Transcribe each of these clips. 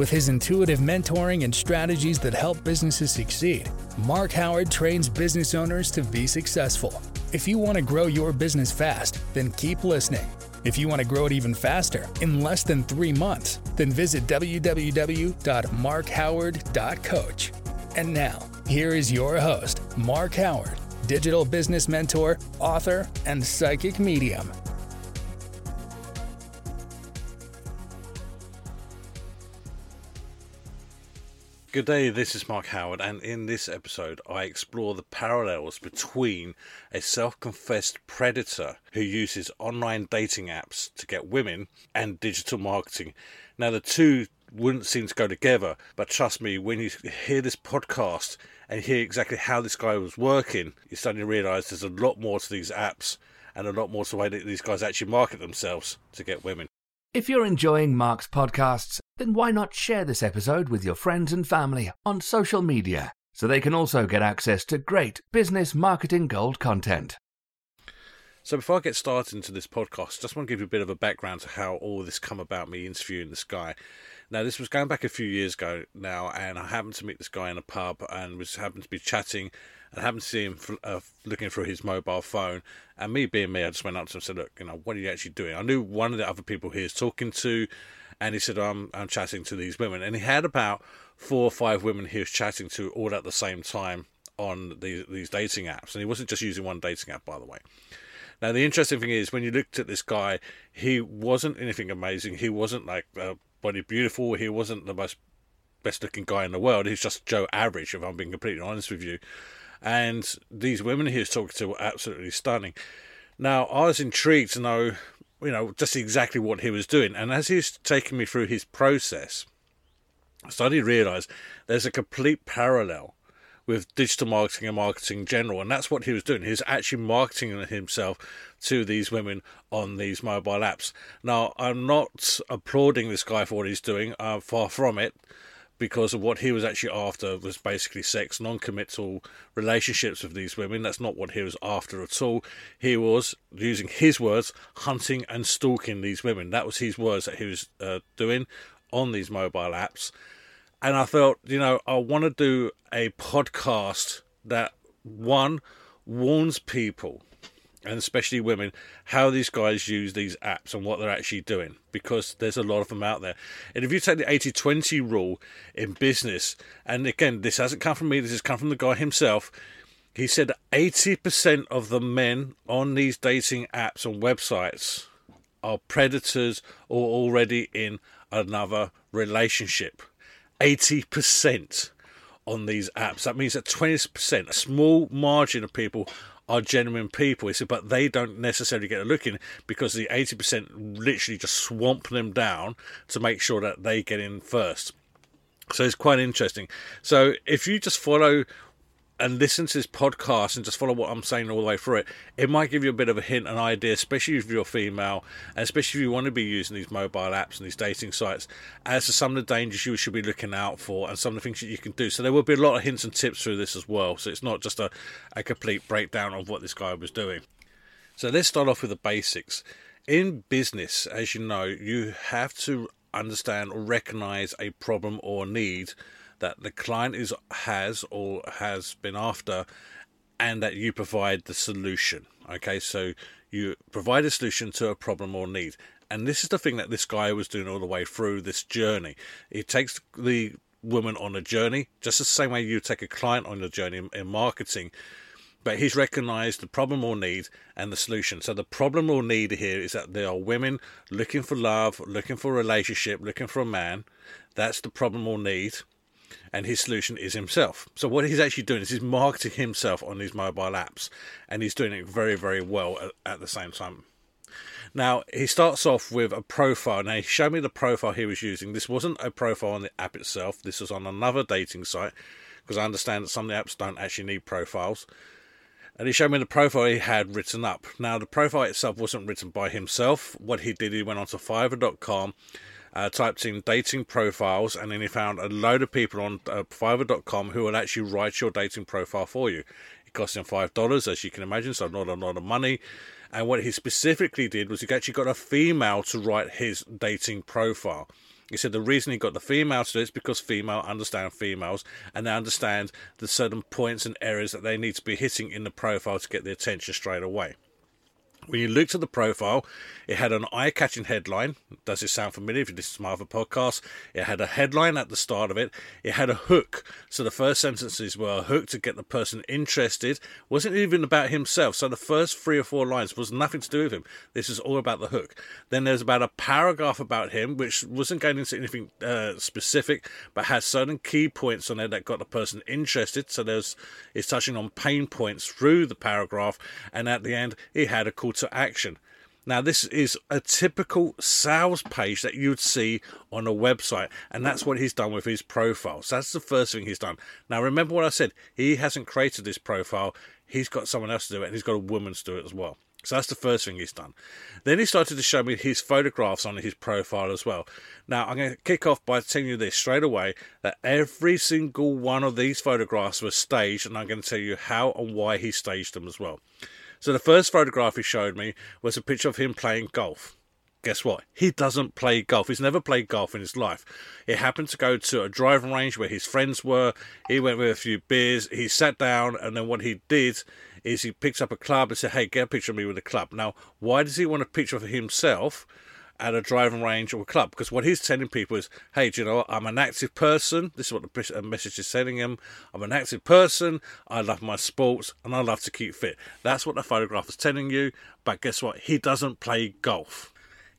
With his intuitive mentoring and strategies that help businesses succeed, Mark Howard trains business owners to be successful. If you want to grow your business fast, then keep listening. If you want to grow it even faster in less than three months, then visit www.markhoward.coach. And now, here is your host, Mark Howard, digital business mentor, author, and psychic medium. Good day, this is Mark Howard, and in this episode, I explore the parallels between a self confessed predator who uses online dating apps to get women and digital marketing. Now, the two wouldn't seem to go together, but trust me, when you hear this podcast and hear exactly how this guy was working, you suddenly realise there's a lot more to these apps and a lot more to the way that these guys actually market themselves to get women. If you're enjoying Mark's podcasts, then why not share this episode with your friends and family on social media so they can also get access to great business marketing gold content? So before I get started into this podcast, just want to give you a bit of a background to how all this come about me interviewing this guy. Now this was going back a few years ago now, and I happened to meet this guy in a pub and was happened to be chatting and happened to see him uh, looking through his mobile phone. And me being me, I just went up to him and said, "Look, you know, what are you actually doing?" I knew one of the other people he was talking to, and he said, "I'm I'm chatting to these women," and he had about four or five women he was chatting to all at the same time on these these dating apps, and he wasn't just using one dating app, by the way. Now, the interesting thing is, when you looked at this guy, he wasn't anything amazing. He wasn't like uh, body beautiful. He wasn't the most best looking guy in the world. He's just Joe average, if I'm being completely honest with you. And these women he was talking to were absolutely stunning. Now, I was intrigued to know, you know, just exactly what he was doing. And as he was taking me through his process, I to realise there's a complete parallel with digital marketing and marketing in general. And that's what he was doing. He was actually marketing himself to these women on these mobile apps. Now, I'm not applauding this guy for what he's doing, uh, far from it because of what he was actually after was basically sex, non-committal relationships with these women. That's not what he was after at all. He was, using his words, hunting and stalking these women. That was his words that he was uh, doing on these mobile apps. And I felt, you know, I want to do a podcast that, one, warns people and especially women, how these guys use these apps and what they're actually doing because there's a lot of them out there. And if you take the 80 20 rule in business, and again, this hasn't come from me, this has come from the guy himself. He said 80% of the men on these dating apps and websites are predators or already in another relationship. 80% on these apps. That means that 20%, a small margin of people are genuine people. He said, but they don't necessarily get a look in because the 80% literally just swamp them down to make sure that they get in first. So it's quite interesting. So if you just follow and listen to this podcast and just follow what I'm saying all the way through it, it might give you a bit of a hint, an idea, especially if you're female, and especially if you want to be using these mobile apps and these dating sites, as to some of the dangers you should be looking out for and some of the things that you can do. So there will be a lot of hints and tips through this as well. So it's not just a, a complete breakdown of what this guy was doing. So let's start off with the basics. In business, as you know, you have to understand or recognize a problem or need that the client is has or has been after and that you provide the solution okay so you provide a solution to a problem or need and this is the thing that this guy was doing all the way through this journey it takes the woman on a journey just the same way you take a client on a journey in, in marketing but he's recognized the problem or need and the solution. So the problem or need here is that there are women looking for love, looking for a relationship, looking for a man. That's the problem or need and his solution is himself. So what he's actually doing is he's marketing himself on these mobile apps, and he's doing it very, very well at, at the same time. Now he starts off with a profile. Now he showed me the profile he was using. This wasn't a profile on the app itself. This was on another dating site because I understand that some of the apps don't actually need profiles. And he showed me the profile he had written up. Now the profile itself wasn't written by himself. What he did, he went onto Fiverr.com uh, typed in dating profiles, and then he found a load of people on uh, Fiverr.com who will actually write your dating profile for you. It cost him five dollars, as you can imagine, so not a lot of money. And what he specifically did was he actually got a female to write his dating profile. He said the reason he got the female to do it is because female understand females and they understand the certain points and areas that they need to be hitting in the profile to get the attention straight away. When you looked at the profile, it had an eye catching headline. Does it sound familiar if you listen to my other podcast? It had a headline at the start of it. It had a hook. So the first sentences were a hook to get the person interested. Wasn't even about himself. So the first three or four lines was nothing to do with him. This is all about the hook. Then there's about a paragraph about him, which wasn't going into anything uh, specific, but has certain key points on there that got the person interested. So there's it's touching on pain points through the paragraph. And at the end, it had a call to action. Now, this is a typical sales page that you'd see on a website, and that's what he's done with his profile. So, that's the first thing he's done. Now, remember what I said he hasn't created this profile, he's got someone else to do it, and he's got a woman to do it as well. So, that's the first thing he's done. Then he started to show me his photographs on his profile as well. Now, I'm going to kick off by telling you this straight away that every single one of these photographs was staged, and I'm going to tell you how and why he staged them as well. So the first photograph he showed me was a picture of him playing golf. Guess what? He doesn't play golf. He's never played golf in his life. He happened to go to a driving range where his friends were. He went with a few beers. He sat down, and then what he did is he picked up a club and said, "Hey, get a picture of me with a club." Now, why does he want a picture of himself? At a driving range or a club because what he's telling people is, hey, do you know what? I'm an active person. This is what the uh, message is telling him. I'm an active person. I love my sports and I love to keep fit. That's what the photograph is telling you. But guess what? He doesn't play golf.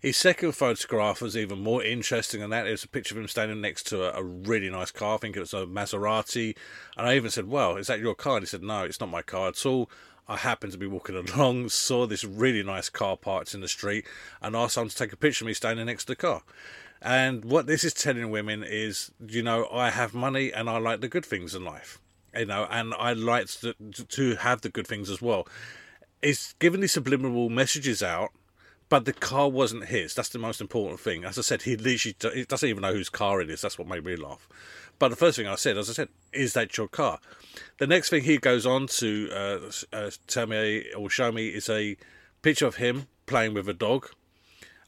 His second photograph was even more interesting than that. It was a picture of him standing next to a, a, really nice car. I think it was a Maserati. And I even said, Well, is that your car? And he said, No, it's not my car at all. I happened to be walking along, saw this really nice car parked in the street, and asked someone to take a picture of me standing next to the car. And what this is telling women is, you know, I have money and I like the good things in life, you know, and I like to, to have the good things as well. It's giving these subliminal messages out, but the car wasn't his. That's the most important thing. As I said, he literally doesn't even know whose car it is. That's what made me laugh. But the first thing I said, as I said, is that your car? The next thing he goes on to uh, uh, tell me or show me is a picture of him playing with a dog.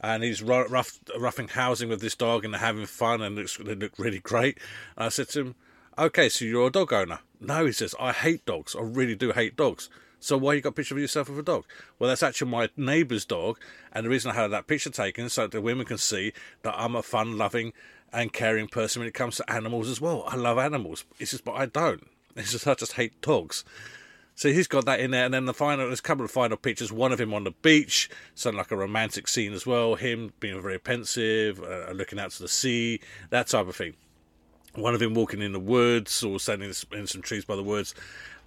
And he's rough, roughing housing with this dog and having fun, and looks, they look really great. And I said to him, Okay, so you're a dog owner? No, he says, I hate dogs. I really do hate dogs. So why you got a picture of yourself with a dog? Well, that's actually my neighbour's dog, and the reason I had that picture taken so that the women can see that I'm a fun-loving and caring person when it comes to animals as well. I love animals. It's just, but I don't. It's just I just hate dogs. So he's got that in there, and then the final, there's a couple of final pictures. One of him on the beach, something like a romantic scene as well. Him being very pensive, uh, looking out to the sea, that type of thing. One of him walking in the woods or standing in some trees by the woods,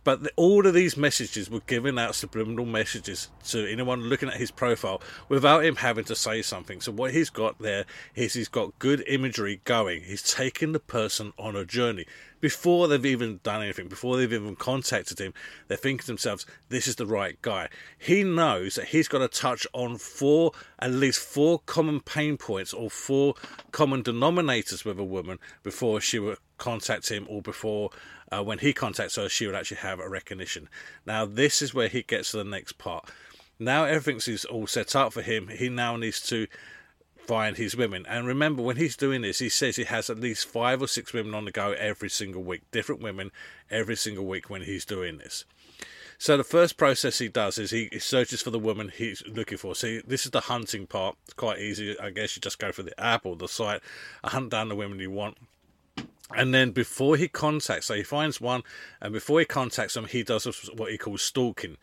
but the, all of these messages were giving out subliminal messages to anyone looking at his profile without him having to say something. So what he's got there is he's got good imagery going. He's taking the person on a journey before they've even done anything, before they've even contacted him, they're thinking to themselves, this is the right guy. He knows that he's got to touch on four, at least four common pain points or four common denominators with a woman before she will contact him or before uh, when he contacts her, she would actually have a recognition. Now, this is where he gets to the next part. Now everything's all set up for him. He now needs to find his women. And remember, when he's doing this, he says he has at least five or six women on the go every single week, different women every single week when he's doing this. So the first process he does is he searches for the woman he's looking for. See, this is the hunting part. It's quite easy. I guess you just go for the app or the site, hunt down the women you want. And then before he contacts, so he finds one, and before he contacts them, he does what he calls stalking.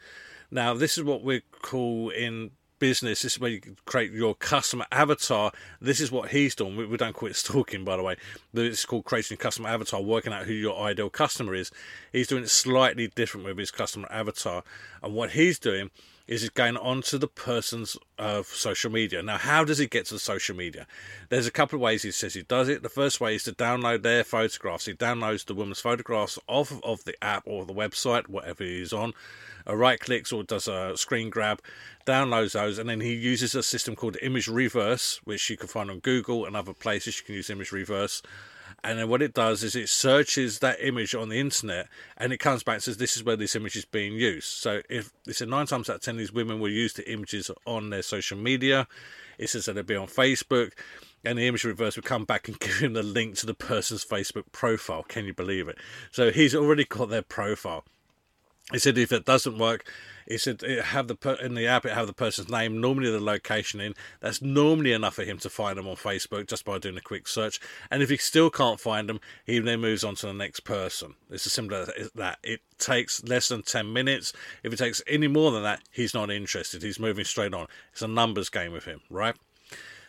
Now, this is what we call in business. This is where you create your customer avatar. This is what he's doing. We, we don't call it stalking, by the way. It's called creating a customer avatar, working out who your ideal customer is. He's doing it slightly different with his customer avatar. And what he's doing is it going onto the person's uh, social media. Now, how does he get to the social media? There's a couple of ways he says he does it. The first way is to download their photographs. He downloads the woman's photographs off of the app or the website, whatever he's on, uh, right clicks or does a screen grab, downloads those, and then he uses a system called Image Reverse, which you can find on Google and other places. You can use Image Reverse and then what it does is it searches that image on the internet and it comes back and says this is where this image is being used. So if it said nine times out of ten these women will use the images on their social media, it says that it'll be on Facebook. and the image reverse would come back and give him the link to the person's Facebook profile. Can you believe it? So he's already got their profile. He said if it doesn't work, he said eh, have the in the app it have the person's name, normally the location in. That's normally enough for him to find them on Facebook just by doing a quick search. And if he still can't find them, he then moves on to the next person. It's as simple as that. It takes less than ten minutes. If it takes any more than that, he's not interested. He's moving straight on. It's a numbers game with him, right?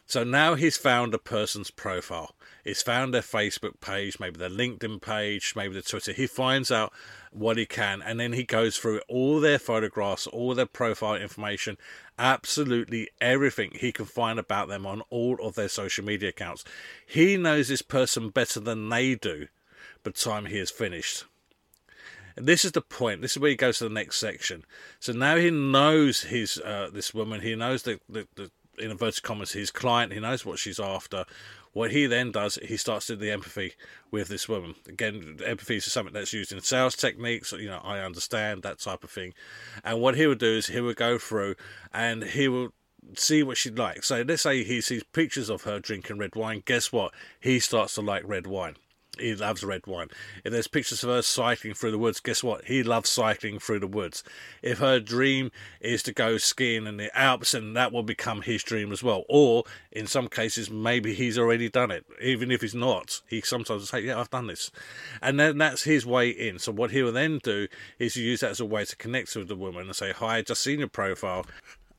So now he's found a person's profile. He's found their Facebook page, maybe their LinkedIn page, maybe their Twitter. He finds out what he can, and then he goes through all their photographs, all their profile information, absolutely everything he can find about them on all of their social media accounts. He knows this person better than they do by the time he is finished. And this is the point. This is where he goes to the next section. So now he knows his uh, this woman. He knows the, the, the in inverted commas, his client. He knows what she's after. What he then does, he starts to do the empathy with this woman. Again, empathy is something that's used in sales techniques. You know, I understand that type of thing. And what he would do is he would go through and he will see what she'd like. So let's say he sees pictures of her drinking red wine. Guess what? He starts to like red wine he loves red wine. If there's pictures of her cycling through the woods, guess what? He loves cycling through the woods. If her dream is to go skiing in the Alps, and that will become his dream as well. Or in some cases, maybe he's already done it. Even if he's not, he sometimes will say, "Yeah, I've done this," and then that's his way in. So what he will then do is use that as a way to connect with the woman and say, "Hi, I just seen your profile."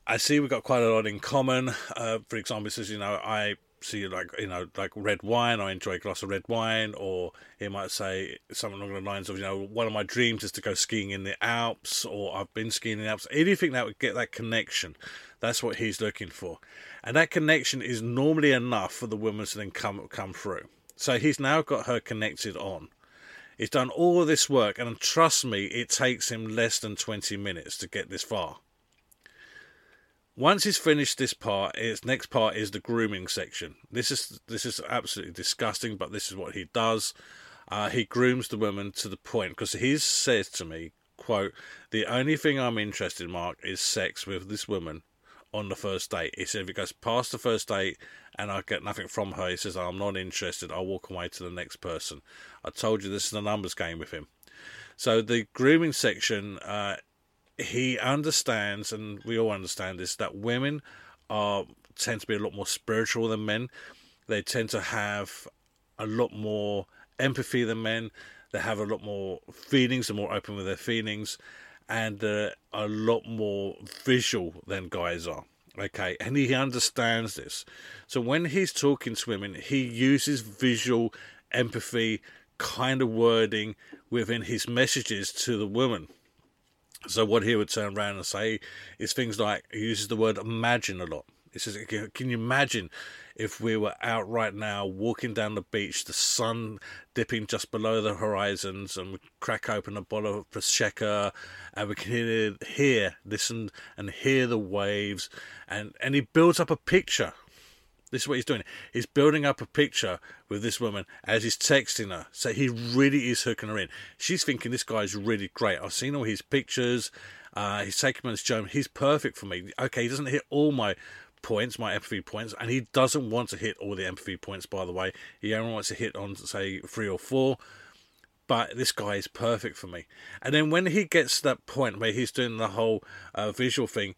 I see we've got quite a lot in common. Uh, for example, it says, you know, I see like you know like red wine i enjoy a glass of red wine or he might say something along the lines of you know one of my dreams is to go skiing in the alps or i've been skiing in the alps. Anything that would get that connection? That's what he's looking for. And that connection is normally enough for the woman to then come come through. So he's now got her connected on. He's done all of this work and trust me it takes him less than 20 minutes to get this far once he's finished this part, his next part is the grooming section. This is this is absolutely disgusting, but this is what he does. Uh, he grooms the woman to the point because he says to me, "quote The only thing I'm interested, in, Mark, is sex with this woman on the first date." He said, "If it goes past the first date and I get nothing from her, he says I'm not interested. I'll walk away to the next person." I told you this is a numbers game with him. So the grooming section uh, he understands, and we all understand this, that women are tend to be a lot more spiritual than men. They tend to have a lot more empathy than men. They have a lot more feelings. They're more open with their feelings, and they're a lot more visual than guys are. Okay, and he understands this. So when he's talking to women, he uses visual empathy kind of wording within his messages to the woman. So what he would turn around and say is things like he uses the word imagine a lot. He says, "Can you imagine if we were out right now, walking down the beach, the sun dipping just below the horizons, and we crack open a bottle of prosecco, and we can hear, hear, listen, and hear the waves, and and he builds up a picture this is what he's doing. He's building up a picture with this woman as he's texting her. So he really is hooking her in. She's thinking this guy's really great. I've seen all his pictures. Uh, he's taking me as Joe. He's perfect for me. Okay, he doesn't hit all my points, my empathy points, and he doesn't want to hit all the empathy points, by the way. He only wants to hit on, say, three or four. But this guy is perfect for me. And then when he gets to that point where he's doing the whole uh, visual thing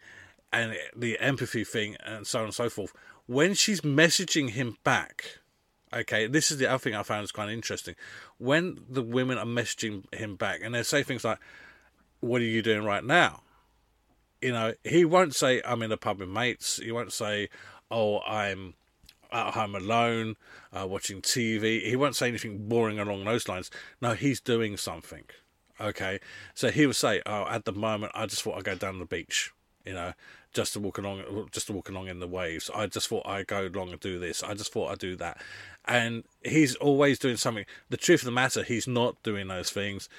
and the empathy thing and so on and so forth, when she's messaging him back, okay, this is the other thing I found is of interesting. When the women are messaging him back and they say things like, What are you doing right now? You know, he won't say, I'm in a pub with mates. He won't say, Oh, I'm at home alone, uh, watching TV. He won't say anything boring along those lines. No, he's doing something. Okay, so he would say, "Oh, at the moment, I just thought I'd go down the beach." You know, just to walk along, just to walk along in the waves. I just thought I'd go along and do this. I just thought I'd do that. And he's always doing something. The truth of the matter, he's not doing those things.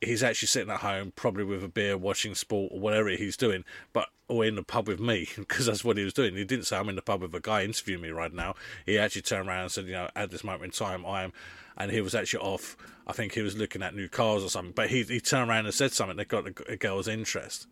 He's actually sitting at home, probably with a beer, watching sport or whatever he's doing, but or in the pub with me because that's what he was doing. He didn't say I'm in the pub with a guy interviewing me right now. He actually turned around and said, you know, at this moment in time, I am, and he was actually off. I think he was looking at new cars or something, but he he turned around and said something that got a girl's interest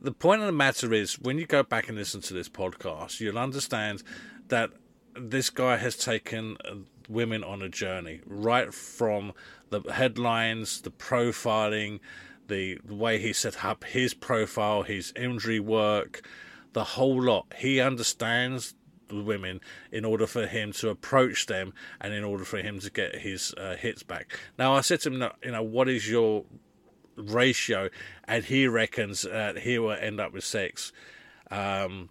the point of the matter is, when you go back and listen to this podcast, you'll understand that this guy has taken uh, women on a journey, right from the headlines, the profiling, the, the way he set up his profile, his imagery work, the whole lot. He understands the women in order for him to approach them and in order for him to get his uh, hits back. Now, I said to him, you know, what is your ratio? And he reckons uh, he will end up with sex um,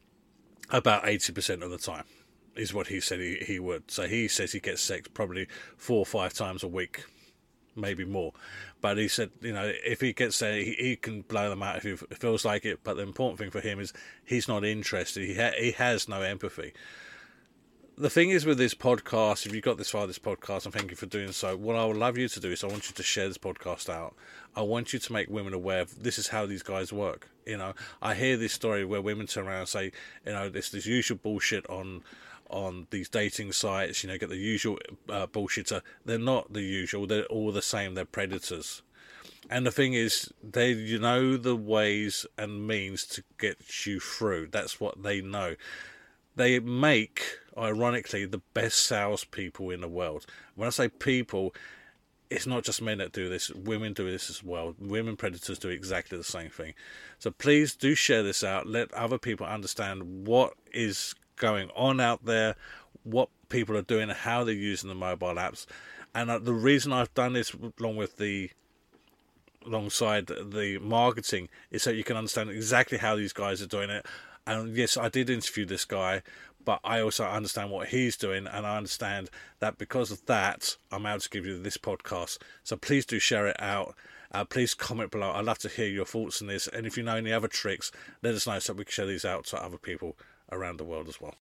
about 80% of the time is what he said he, he would. So he says he gets sex probably four or five times a week, maybe more. But he said, you know, if he gets there, he, he can blow them out if he feels like it. But the important thing for him is he's not interested. He ha- he has no empathy. The thing is with this podcast, if you got this far, this podcast, and thank you for doing so. What I would love you to do is I want you to share this podcast out. I want you to make women aware of this is how these guys work. You know, I hear this story where women turn around and say, you know, this this usual bullshit on on these dating sites, you know, get the usual uh, bullshitter. They're not the usual. They're all the same. They're predators. And the thing is, they you know the ways and means to get you through. That's what they know. They make, ironically, the best salespeople in the world. When I say people, it's not just men that do this, women do this as well. Women predators do exactly the same thing. So please do share this out. Let other people understand what is going on out there, what people are doing, how they're using the mobile apps. And uh, the reason I've done this along with the alongside the marketing is so you can understand exactly how these guys are doing it. And yes, I did interview this guy, but I also understand what he's doing, and I understand that because of that, I'm able to give you this podcast. So please do share it out. Uh, please comment below. I'd love to hear your thoughts on this, and if you know any other tricks, let us know so we can share these out to other people around the world as well.